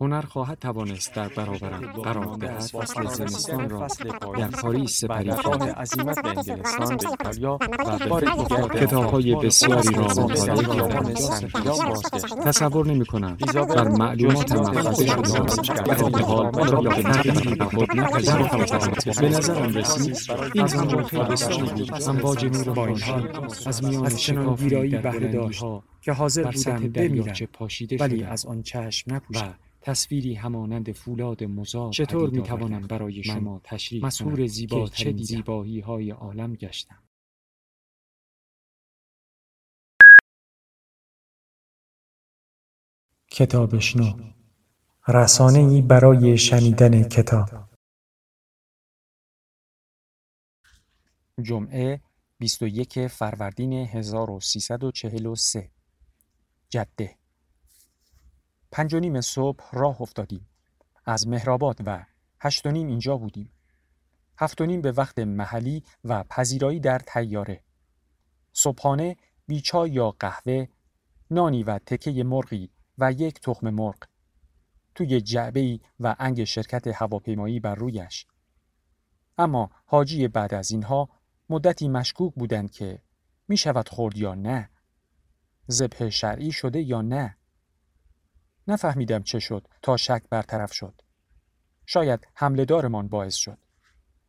هنر خواهد توانست در برابرم قرار دهد. فصل زمستان را در پاریس سپری کنم عزیمت به انگلستان به ایتالیا و به دیگر کتاب‌های بسیاری را مطالعه کردم. تصور نمی کنم ایزابل بر معلوماتم جزء افزوده جزء شده جزء در حال را به تغییری به خود نپذیرفتم به نظرم رسید این خیلی بسیاری بود. امواج نور با این خورشید حال از میان از چنان شکافی ویرایی در بهره داشت بلندی‌ها که حاضر بودم بمیرم. ولی از آن چشم نپوشم تصویری همانند فولاد مزار چطور می‌توانم آوردم برای شما تشریح زیباترین که چه؟ زیبایی های عالم گشتم. کتابشنو رسانه ای برای شنیدن کتاب. جمعه 21 فروردین 1343 جده. پنج و نیم صبح راه افتادیم. از مهرآباد و هشت و نیم اینجا بودیم. هفت و نیم به وقت محلی و پذیرایی در تیاره صبحانه بی چای یا قهوه نانی و تکه مرغی و یک تخم مرغ. توی جعبه و انگ شرکت هواپیمایی بر رویش. اما حاجی بعد از اینها مدتی مشکوک بودند که می شود خورد یا نه. ذبح شرعی شده یا نه. نفهمیدم چه شد تا شک برطرف شد. شاید حمله دارمان باعث شد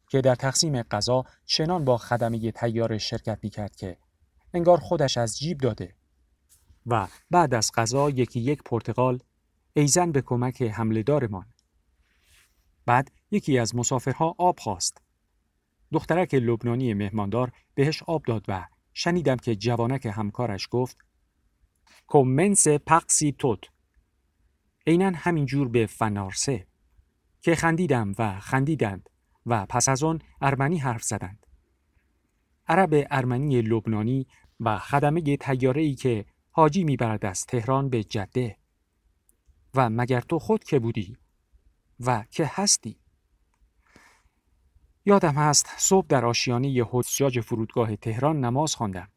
که در تقسیم غذا چنان با خدمه تیار شرکت می کرد که انگار خودش از جیب داده. و بعد از غذا یکی یک پرتقال ایزن به کمک حمله دارمان بعد یکی از مسافرها آب خواست. دخترک لبنانی مهماندار بهش آب داد و شنیدم که جوانک همکارش گفت کومنس پقسی توت. عینا همینجور به فنارسه که خندیدم و خندیدند و پس از آن ارمنی حرف زدند عرب ارمنی لبنانی و خدمه تیاره ای که حاجی می‌برد از تهران به جده و مگر تو خود که بودی و که هستی یادم هست صبح در آشیانه حجاج فرودگاه تهران نماز خواندم.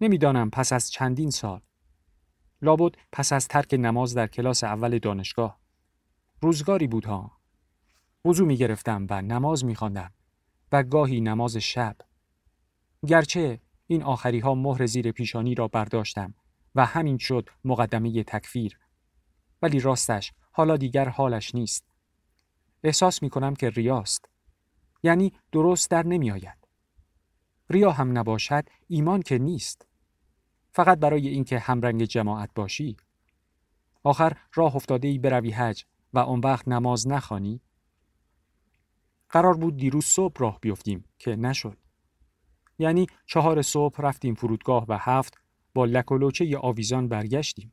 نمی‌دانم پس از چندین سال. لابد پس از ترک نماز در کلاس اول دانشگاه. روزگاری بود ها. وضو می گرفتم و نماز می خواندم و گاهی نماز شب. گرچه این آخری ها مهر زیر پیشانی را برداشتم و همین شد مقدمه تکفیر. ولی راستش حالا دیگر حالش نیست. احساس می کنم که ریاست. یعنی درست در نمی آید. ریا هم نباشد ایمان که نیست. فقط برای اینکه همرنگ جماعت باشی. آخر راه افتاده ای بروی حج و آن وقت نماز نخوانی. قرار بود دیروز صبح راه بیفتیم که نشد. یعنی چهار صبح رفتیم فرودگاه و هفت با لکولوچه آویزان برگشتیم.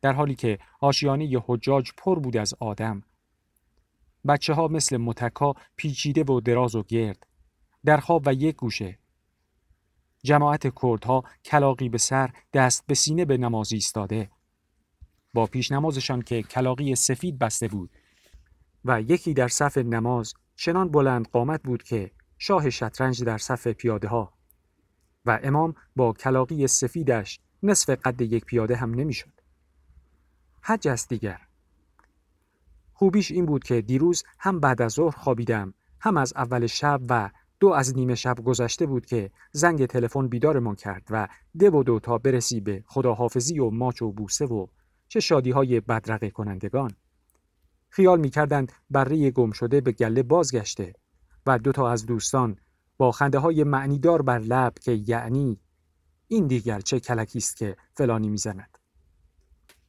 در حالی که آشیانه ی حجاج پر بود از آدم بچه ها مثل متکا پیچیده و دراز و گرد در خواب و یک گوشه جماعت کردها کلاقی به سر دست به سینه به نماز ایستاده. با پیش نمازشان که کلاقی سفید بسته بود. و یکی در صف نماز چنان بلند قامت بود که شاه شطرنج در صف پیاده ها و امام با کلاقی سفیدش نصف قد یک پیاده هم نمی‌شد. حج است دیگر. خوبیش این بود که دیروز هم بعد از ظهر خوابیدم هم از اول شب و دو از نیمه شب گذشته بود که زنگ تلفن بیدارمان کرد و ده و دو تا برسی به خداحافظی و ماچ و بوسه و چه شادی های بدرقه کنندگان. خیال می کردند بره گم شده به گله بازگشته و دو تا از دوستان با خنده های معنیدار بر لب که یعنی این دیگر چه کلکی است که فلانی می‌زند.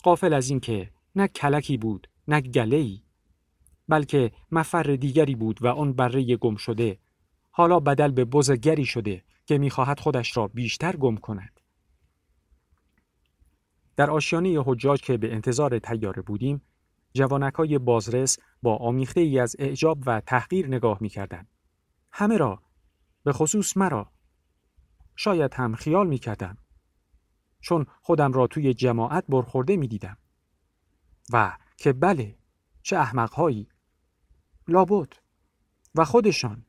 قافل از این که نه کلکی بود نه گله‌ای بلکه مفر دیگری بود و آن بره گم شده حالا بدل به بزگری شده که می‌خواهد خودش را بیشتر گم کند در آشیانه حجاج که به انتظار تیاره بودیم جوانک های بازرس با آمیخته ای از اعجاب و تحقیر نگاه می‌کردند همه را به خصوص مرا شاید هم خیال می کردم. چون خودم را توی جماعت برخورده می دیدم. و که بله چه احمقهایی لابد و خودشان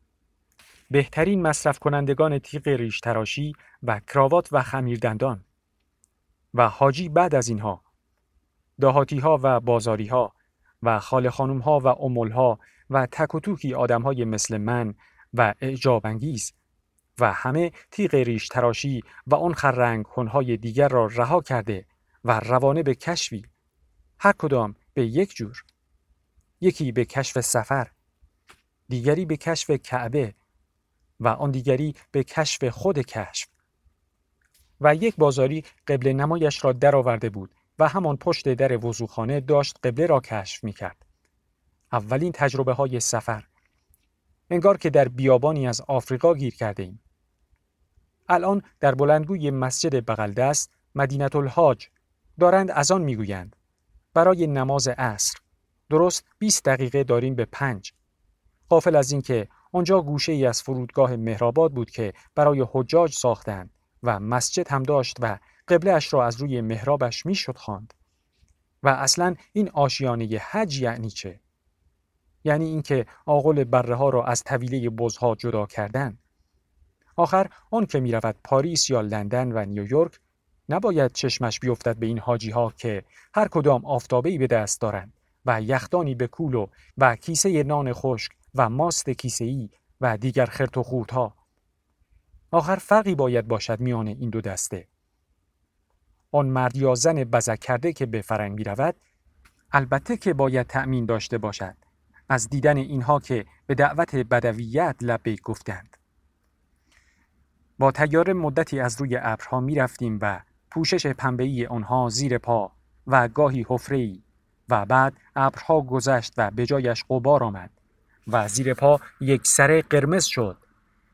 بهترین مصرف کنندگان تیغ ریش تراشی و کراوات و خمیردندان. و حاجی بعد از اینها دهاتی ها و بازاری ها و خال خانم ها و امول ها و تک و توکی آدم های مثل من و اعجاب انگیز و همه تیغ ریش تراشی و آن خرنگ هنهای دیگر را رها کرده و روانه به کشفی. هر کدام به یک جور. یکی به کشف سفر دیگری به کشف کعبه و آن دیگری به کشف خود کشف و یک بازاری قبل نمایش را درآورده بود و همان پشت در وضوخانه داشت قبله را کشف می کرد. اولین تجربه های سفر انگار که در بیابانی از آفریقا گیر کرده ایم. الان در بلندگوی مسجد بغلدست مدینت الحاج دارند از آن می‌گویند برای نماز عصر درست 20 دقیقه داریم به پنج قافل از اینکه آنجا گوشه ای از فرودگاه مهرآباد بود که برای حجاج ساختند و مسجد هم داشت و قبله اش را از روی محرابش می‌شد خواند. و اصلا این آشیانه حج یعنی چه؟ یعنی اینکه آغل بره ها را از طویله بزها جدا کردن. آخر آن که می رود پاریس یا لندن و نیویورک نباید چشمش بیفتد به این حاجی ها که هر کدام آفتابه به دست دارند و یختانی به کولو و کیسه نان خشک و ماست کیسه ای و دیگر خرت و ها آخر فرقی باید باشد میان این دو دسته. آن مرد یا زن بزک کرده که به فرنگ می رود البته که باید تأمین داشته باشد از دیدن اینها که به دعوت بدویت لبه گفتند. با تیار مدتی از روی ابرها می رفتیم و پوشش پنبه‌ای آنها زیر پا و گاهی حفره‌ای و بعد ابرها گذشت و به جایش غبار آمد. و زیر پا یک سره قرمز شد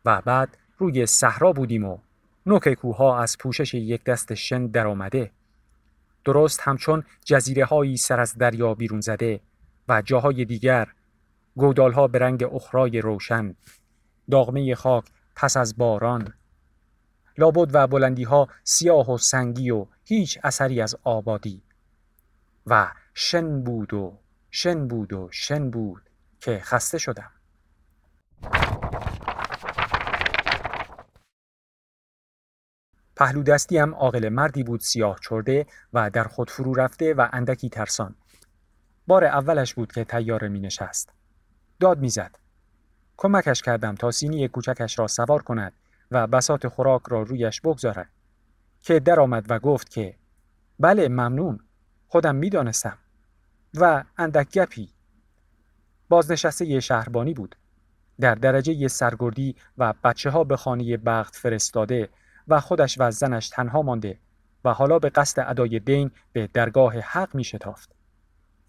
و بعد روی صحرا بودیم و نوک کوها از پوشش یک دست شن در آمده. درست همچون جزیره هایی سر از دریا بیرون زده و جاهای دیگر. گودال ها به رنگ اخرای روشن. داغمه خاک پس از باران. لابد و بلندی ها سیاه و سنگی و هیچ اثری از آبادی. و شن بود و شن بود و شن بود. که خسته شدم. پهلو دستی هم عاقل مردی بود سیاه چرده و در خود فرو رفته و اندکی ترسان. بار اولش بود که تیاره می نشست. داد می‌زد کمکش کردم تا سینی کوچکش را سوار کند و بسات خوراک را رویش بگذارد. که در آمد و گفت که بله ممنون خودم می‌دانستم و اندک گپی بازنشسته شهربانی بود در درجه سرگردی و بچه ها به خانه بخت فرستاده و خودش و زنش تنها مانده و حالا به قصد ادای دین به درگاه حق می شتافت.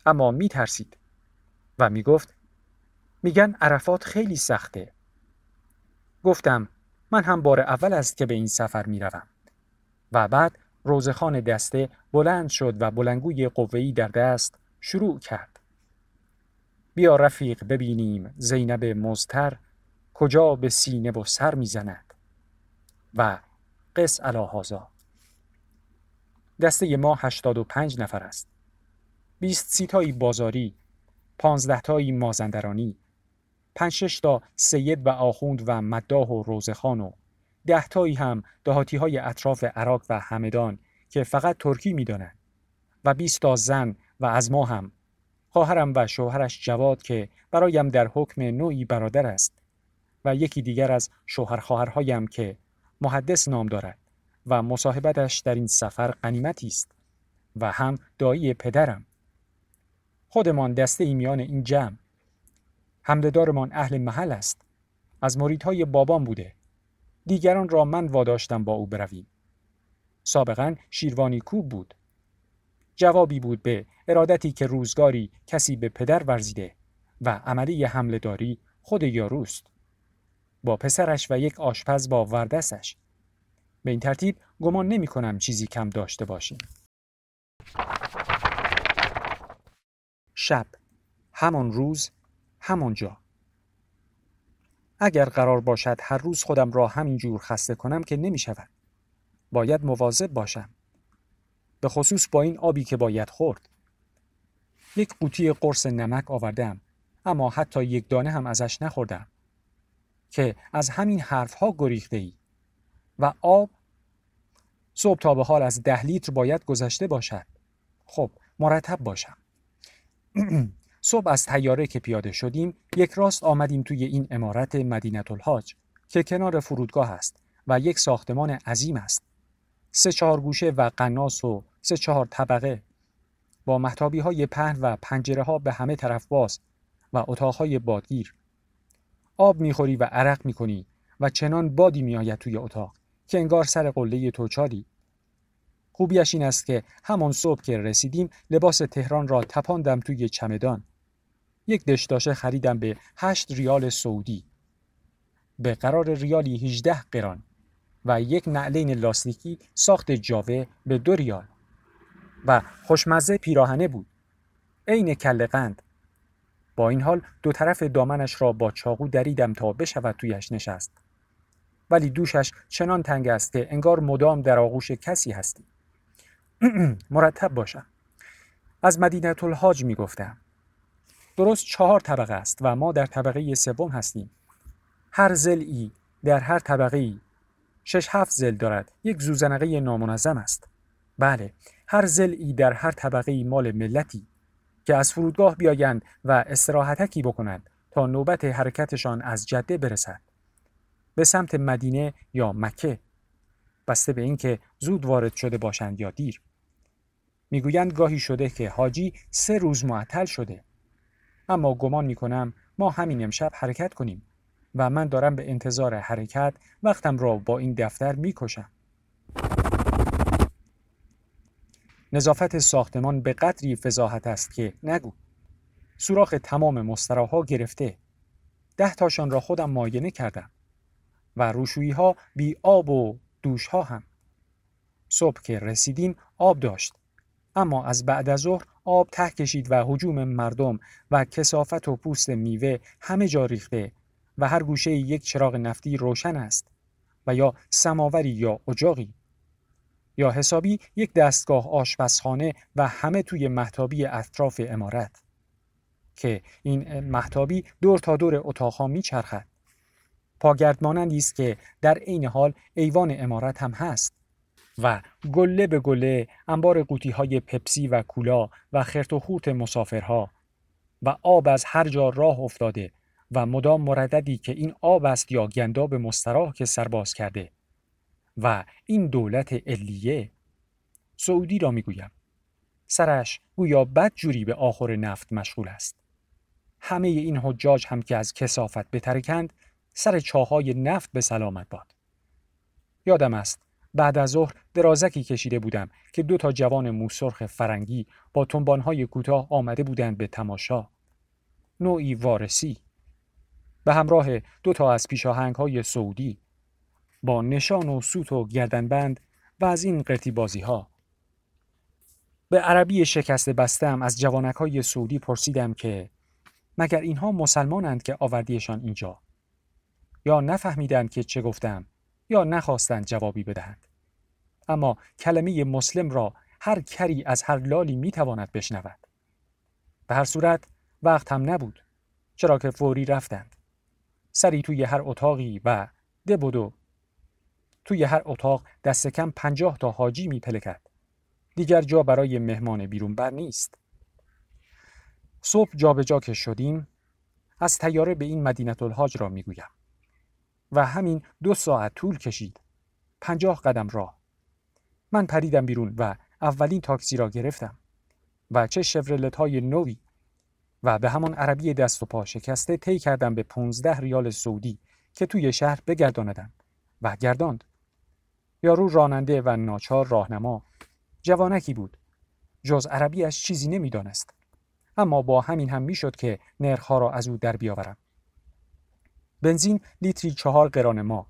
اما می ترسید و می گفت میگن عرفات خیلی سخته. گفتم من هم بار اول است که به این سفر می روم. و بعد روزخان دسته بلند شد و بلنگوی قوهی در دست شروع کرد. بیا رفیق ببینیم زینب مزتر کجا به سینه و سر می‌زند. و قص هازا دسته ما 85 نفر است. 20 سیتایی بازاری 15 تایی مازندرانی 5 تا سید و آخوند و مداح و روزخان و ده تایی هم دهاتی های اطراف عراق و همدان که فقط ترکی می‌دانند و 20 تا زن و از ما هم خواهرم و شوهرش جواد که برایم در حکم نوعی برادر است و یکی دیگر از شوهر خواهرهایم که محدث نام دارد و مصاحبتش در این سفر قنیمتی است و هم دایی پدرم. خودمان دسته ای این جمع. همددارمان اهل محل است. از مریدهای بابام بوده. دیگران را من واداشتم با او برویم. سابقا شیروانی کوب بود. جوابی بود به ارادتی که روزگاری کسی به پدر ورزیده و عملی حمله داری خود یاروست. با پسرش و یک آشپز با وردستش. به این ترتیب گمان نمی کنم چیزی کم داشته باشیم. شب. همان روز همان جا. اگر قرار باشد هر روز خودم را همین جور خسته کنم که نمی شود. باید مواظب باشم. به خصوص با این آبی که باید خورد. یک قوطی قرص نمک آوردم اما حتی یک دانه هم ازش نخوردم. که از همین حرف ها گریخته ای و آب صبح تا به حال از ده لیتر باید گذشته باشد. خب مرتب باشم. صبح از تیاره که پیاده شدیم یک راست آمدیم توی این امارت مدینت الحاج که کنار فرودگاه است و یک ساختمان عظیم است. سه چهار گوشه و قناس و سه چهار طبقه با محتابی های پهن و پنجره ها به همه طرف باز و اتاقهای بادگیر. آب می‌خوری و عرق می‌کنی و چنان بادی میآید توی اتاق که انگار سر قله توچالی. خوبیش این است که همان صبح که رسیدیم لباس تهران را تپاندم توی چمدان. یک دشداشه خریدم به هشت ریال سعودی. به قرار ریالی 18 قران و یک نعلین لاستیکی ساخت جاوه به دو ریال. و خوشمزه پیراهنه بود. عین کل قند. با این حال دو طرف دامنش را با چاقو دریدم تا بشود تویش نشست. ولی دوشش چنان تنگ است که انگار مدام در آغوش کسی هستی. مرتب باشم. از مدینت الحاج می گفتم. درست چهار طبقه است و ما در طبقه سوم هستیم. هر زلی در هر طبقه شش هفت زل دارد. یک زوزنقه نامنظم است. بله هر زلی در هر طبقه مال ملتی که از فرودگاه بیایند و استراحتکی بکنند تا نوبت حرکتشان از جده برسد. به سمت مدینه یا مکه. بسته به اینکه زود وارد شده باشند یا دیر. می‌گویند گاهی شده که حاجی سه روز معطل شده. اما گمان می‌کنم ما همین امشب حرکت کنیم و من دارم به انتظار حرکت وقتم را با این دفتر می‌کشم. نظافت ساختمان به قدری فضاحت است که نگو. سوراخ تمام مستراها گرفته. ده تاشان را خودم معاینه کردم و روشویی ها بی آب و دوش ها هم. صبح که رسیدیم آب داشت. اما از بعد از ظهر آب ته کشید و حجوم مردم و کسافت و پوست میوه همه جا ریخته و هر گوشه یک چراغ نفتی روشن است و یا سماوری یا اجاقی. یا حسابی یک دستگاه آشپزخانه و همه توی محتابی اطراف امارت. که این محتابی دور تا دور اتاقها میچرخد. پاگرد مانندی است که در عین حال ایوان امارت هم هست و گله به گله انبار قوطی های پپسی و کولا و خرت و خوت مسافرها و آب از هر جا راه افتاده و مدام مرددی که این آب است یا گنداب مستراح که سرباز کرده و این دولت علیه سعودی را می‌گویم. سرش گویا بد جوری به آخر نفت مشغول است. همه این حجاج هم که از کسافت بترکند سر چاهای نفت به سلامت باد. یادم است بعد از ظهر درازکی کشیده بودم که دو تا جوان موسرخ فرنگی با تنبانهای کوتاه آمده بودند به تماشا. نوعی وارسی. به همراه دو تا از پیشاهنگ های سعودی با نشان و سوت و گردنبند و از این قرتی بازی ها. به عربی شکسته بستم از جوانک های سعودی پرسیدم که مگر اینها مسلمانند که آوردیشان اینجا؟ یا نفهمیدند که چه گفتم یا نخواستند جوابی بدهند. اما کلمه مسلم را هر کری از هر لالی می‌تواند بشنود. به هر صورت وقت هم نبود چرا که فوری رفتند. سری توی هر اتاقی و ده بدو توی هر اتاق دست کم پنجاه تا حاجی میپلکد دیگر جا برای مهمان بیرون بر نیست. صبح جابجا جا که شدیم از تیاره به این مدینت الحاج را می‌گویم و همین دو ساعت طول کشید. پنجاه قدم راه. من پریدم بیرون و اولین تاکسی را گرفتم و چه شفرلت های نوی و به همان عربی دست و پا شکسته طی کردم به 15 ریال سعودی که توی شهر بگرداندم و گرداند. یارو راننده و ناچار راهنما. جوانکی بود. جز عربیش چیزی نمی‌دانست. اما با همین هم می‌شد که نرخها را از او در بیاورم. بنزین لیتری چهار قران ما.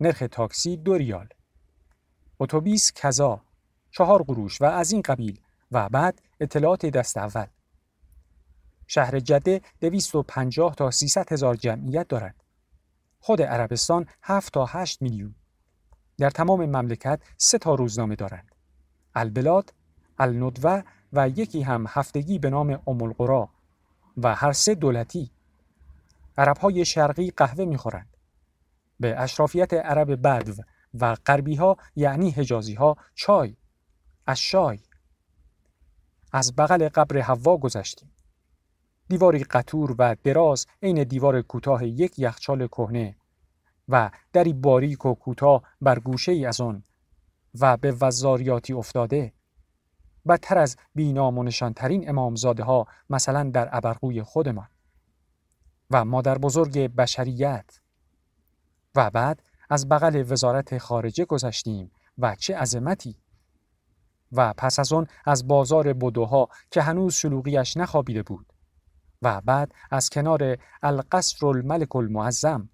نرخ تاکسی دو ریال. اتوبیس کذا چهار قروش و از این قبیل. و بعد اطلاعات دست اول. شهر جده 250 تا 300 هزار جمعیت دارد. خود عربستان 7 تا 8 میلیون. در تمام مملکت سه تا روزنامه دارند. البلاد الندوه و یکی هم هفتگی به نام ام القرا و هر سه دولتی. عرب های شرقی قهوه می‌خورند. به اشرافیت عرب بدو و غربی ها یعنی حجازی ها چای از شای. از بغل قبر حوا گذشتیم. دیواری قطور و دراز عین دیوار کوتاه یک یخچال کهنه و دری باریک و کوتاه بر گوشه ای از آن و به وزاریاتی افتاده. بدتر از بینام و نشانترین امامزاده ها مثلا در ابرقوی خودمان. و مادر بزرگ بشریت. و بعد از بغل وزارت خارجه گذشتیم و چه عظمتی. و پس از آن از بازار بدوها که هنوز شلوغیش نخوابیده بود. و بعد از کنار القصر الملک المعظم.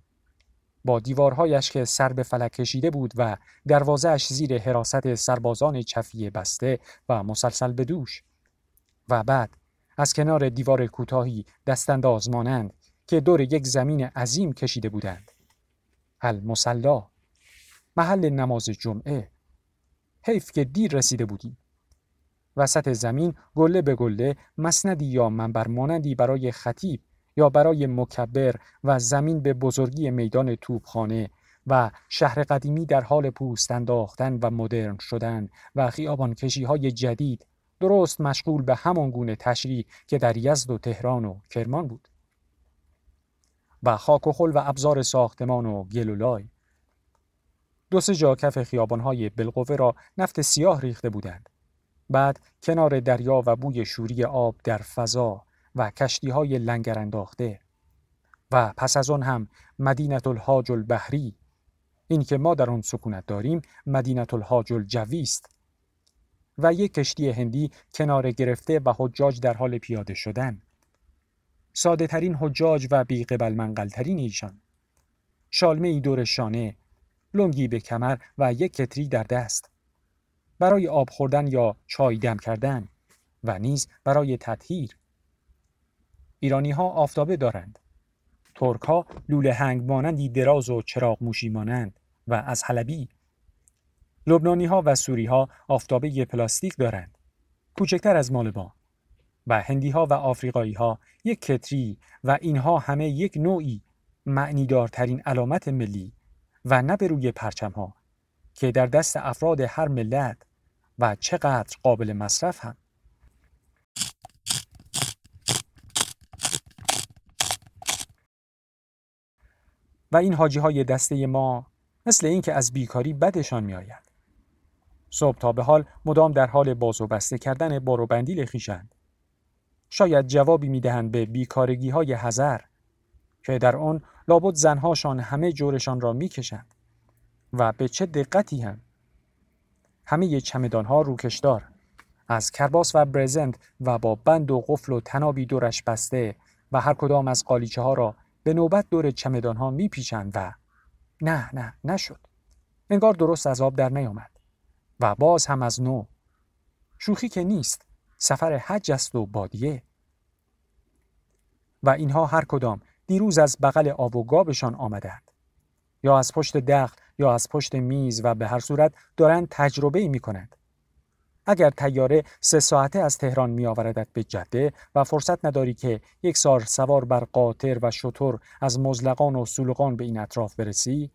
با دیوارهایش که سر به فلک کشیده بود و دروازهش زیر حراست سربازان چفیه بسته و مسلسل به دوش. و بعد از کنار دیوار کوتاهی دستانداز مانند که دور یک زمین عظیم کشیده بودند. المسلا محل نماز جمعه. حیف که دیر رسیده بودیم. وسط زمین گله به گله مسندی یا منبر مانندی برای خطیب یا برای مکبر و زمین به بزرگی میدان توپخانه و شهر قدیمی در حال پوست انداختن و مدرن شدن و خیابان کشی های جدید درست مشغول به همان گونه تشریح که در یزد و تهران و کرمان بود. و خاک و خل و ابزار ساختمان و گلولای دو سه جا کف خیابانهای بلقوه را نفت سیاه ریخته بودند. بعد کنار دریا و بوی شوری آب در فضا و کشتی های لنگر انداخته و پس از آن هم مدینت الحاج البحری. این که ما در آن سکونت داریم مدینت الحاج الجوی است. و یک کشتی هندی کنار گرفته و حجاج در حال پیاده شدن. ساده ترین حجاج و بیقبل منقل ترین ایشان. شالمه ای دور شانه لنگی به کمر و یک کتری در دست. برای آب خوردن یا چای دم کردن و نیز برای تطهیر. ایرانی ها آفتابه دارند. ترک ها لوله هنگ مانندی دراز و چراغ موشی مانند و از حلبی. لبنانی ها و سوری ها آفتابه پلاستیک دارند. کوچکتر از مال ما. و هندی ها و آفریقایی ها یک کتری و اینها همه یک نوعی معنیدارترین علامت ملی و نه به روی پرچم ها که در دست افراد هر ملت و چقدر قابل مصرف هم. و این حاجی های دسته ما مثل اینکه از بیکاری بدشان می آید. صبح تا به حال مدام در حال باز و بسته کردن بار بندیل خیشند. شاید جوابی می دهند به بیکارگی های هزر که در آن لابد زنهاشان همه جورشان را می کشند و به چه دقتی هم همه چمدان ها روکشدار از کرباس و برزنت و با بند و قفل و تنابی دورش بسته و هر کدام از قالیچه ها را به نوبت دور چمدان ها میپیچند و نه نه نشد. انگار درست از آب در نیامد. و باز هم از نو. شوخی که نیست سفر حج است و بادیه. و اینها هر کدام دیروز از بغل آب و گابشان آمدند. یا از پشت دخت یا از پشت میز و به هر صورت دارند تجربه می کنند. اگر تیاره سه ساعته از تهران می آوردد به جده و فرصت نداری که یک سار سوار بر قاطر و شطور از مزلقان و سولقان به این اطراف برسی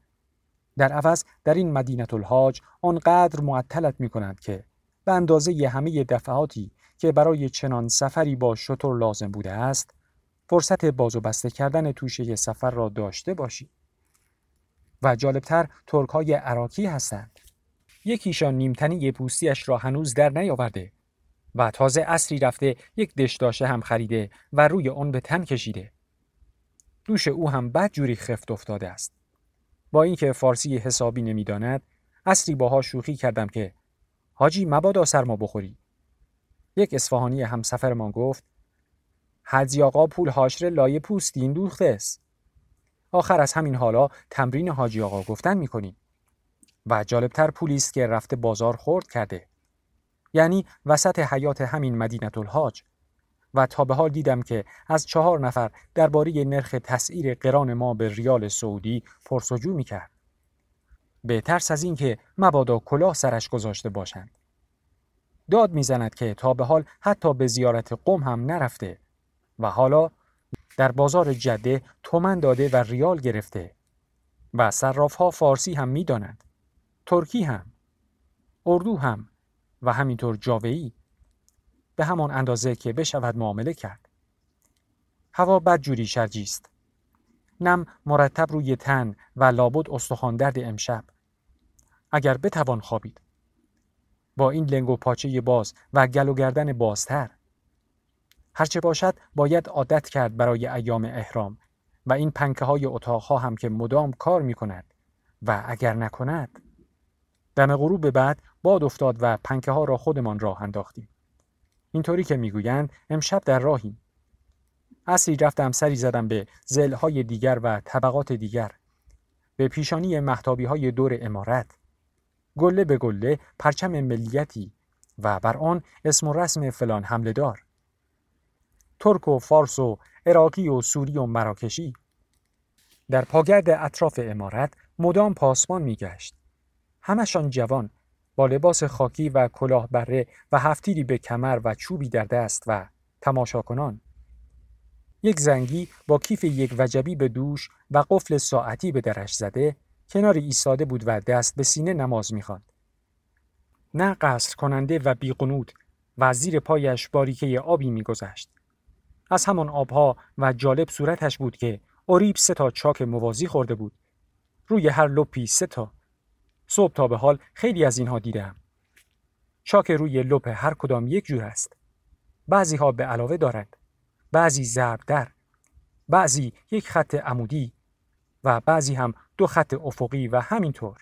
در عوض در این مدینت الحاج آنقدر معطلت می کنند که به اندازه همه دفعاتی که برای چنان سفری با شطور لازم بوده است فرصت باز و بسته کردن توشه سفر را داشته باشی. و جالبتر ترک های عراقی هستند. یکیشان نیمتنی پوستیش را هنوز در نیاورده و تازه اصری رفته یک دشداشه هم خریده و روی آن به تن کشیده. دوش او هم بد جوری خفت افتاده است. با اینکه فارسی حسابی نمی‌داند، اصری باها شوخی کردم که حاجی مبادا سرما بخوری. یک اصفهانی همسفرمان گفت حجی آقا پول هاشره لایه پوستین دوخته است. آخر از همین حالا تمرین حاجی آقا گفتن می‌کنیم. و جالبتر پولی است که رفته بازار خورد کرده یعنی وسط حیات همین مدینت الحاج و تا به حال دیدم که از چهار نفر درباره نرخ تسعیر قران ما به ریال سعودی پرسجو می کرد. به ترس از اینکه مبادا کلاه سرش گذاشته باشند. داد می‌زند که تا به حال حتی به زیارت قوم هم نرفته و حالا در بازار جده تومن داده و ریال گرفته و صراف ها فارسی هم می‌دانند ترکی هم اردو هم و همینطور جاوهی به همان اندازه که بشود معامله کرد. هوا بدجوری شرجی است. نم مرتب روی تن و لابد استخوان درد امشب. اگر بتوان خوابید. با این لنگ و پاچه باز و گل و گردن بازتر. هرچه باشد باید عادت کرد برای ایام احرام و این پنکه های اتاقها هم که مدام کار می کند و اگر نکند دم غروب بعد باد افتاد و پنکه ها را خودمان راه انداختیم. اینطوری که می‌گویند امشب در راهیم. اصری رفتم سری زدم به های دیگر و طبقات دیگر به پیشانی محتابی های دور امارت. گله به گله پرچم ملیتی و بر آن اسم و رسم فلان حمله دار ترک و فارس و عراقی و سوری و مراکشی. در پاگرد اطراف امارت مدام پاسمان میگشت. همشان جوان با لباس خاکی و کلاه بره و هفتیری به کمر و چوبی در دست و تماشا کنان یک زنگی با کیف یک وجبی به دوش و قفل ساعتی به درش زده کنار ایستاده بود و دست به سینه نماز می‌خواند. نه قصر کننده و بیقنود و زیر پایش باریکه آبی میگذشت. از همان آبها و جالب صورتش بود که اوریب سه تا چاک موازی خورده بود. روی هر لپی سه تا. صبح تا به حال خیلی از اینها دیدم. چاک روی لپ هر کدام یک جور است. بعضی ها به علاوه دارند. بعضی ضرب در. بعضی یک خط عمودی و بعضی هم دو خط افقی و همینطور